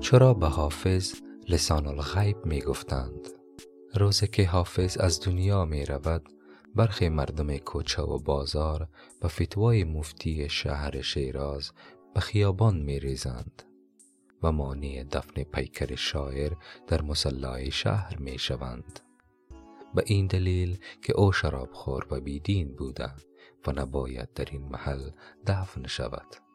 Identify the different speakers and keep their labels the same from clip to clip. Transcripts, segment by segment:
Speaker 1: چرا به حافظ لسان الغیب می گفتند روز که حافظ از دنیا می رود برخی مردم کوچه و بازار به فتوای مفتی شهر شیراز به خیابان می ریزند و مانع دفن پیکر شاعر در مسلای شهر می شوند به این دلیل که او شرابخور و بیدین بوده و نباید در این محل دفن شود.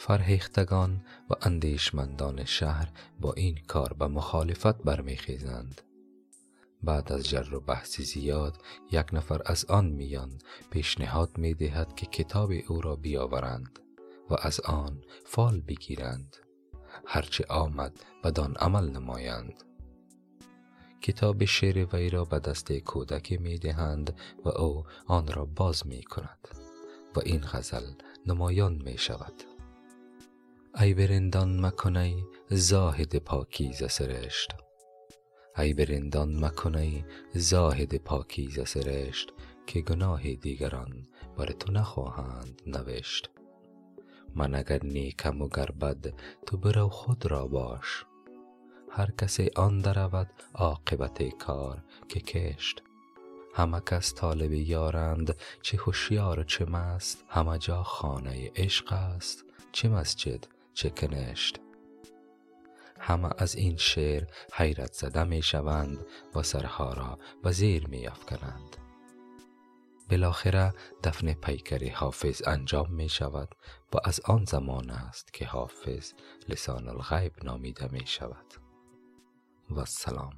Speaker 1: فرهیختگان و اندیشمندان شهر با این کار به مخالفت برمیخیزند. بعد از جر و بحث زیاد یک نفر از آن میان پیشنهاد می دهد که کتاب او را بیاورند و از آن فال بگیرند. هرچه آمد بدان عمل نمایند. کتاب شعر وی را به دست کودک می دهند و او آن را باز می کند و این غزل نمایان می شود ای برندان مکنی زاهد پاکیزه سرشت. ای برندان مکنی زاهد پاکیزه سرشت که گناه دیگران بر تو نخواهند نوشت. من اگر نیکم و گر بد تو برو خود را باش. هر کسی آن درود عاقبت کار که کشت. همه کس طالب یارند چه هوشیار چه مست. همه جا خانه عشق است چه مسجد چه کنشت. همه از این شعر حیرت زده می شوند و سرها را به زیر می افکنند. بالاخره دفن پیکر حافظ انجام می شود و از آن زمان است که حافظ لسان الغیب نامیده می شود. و السلام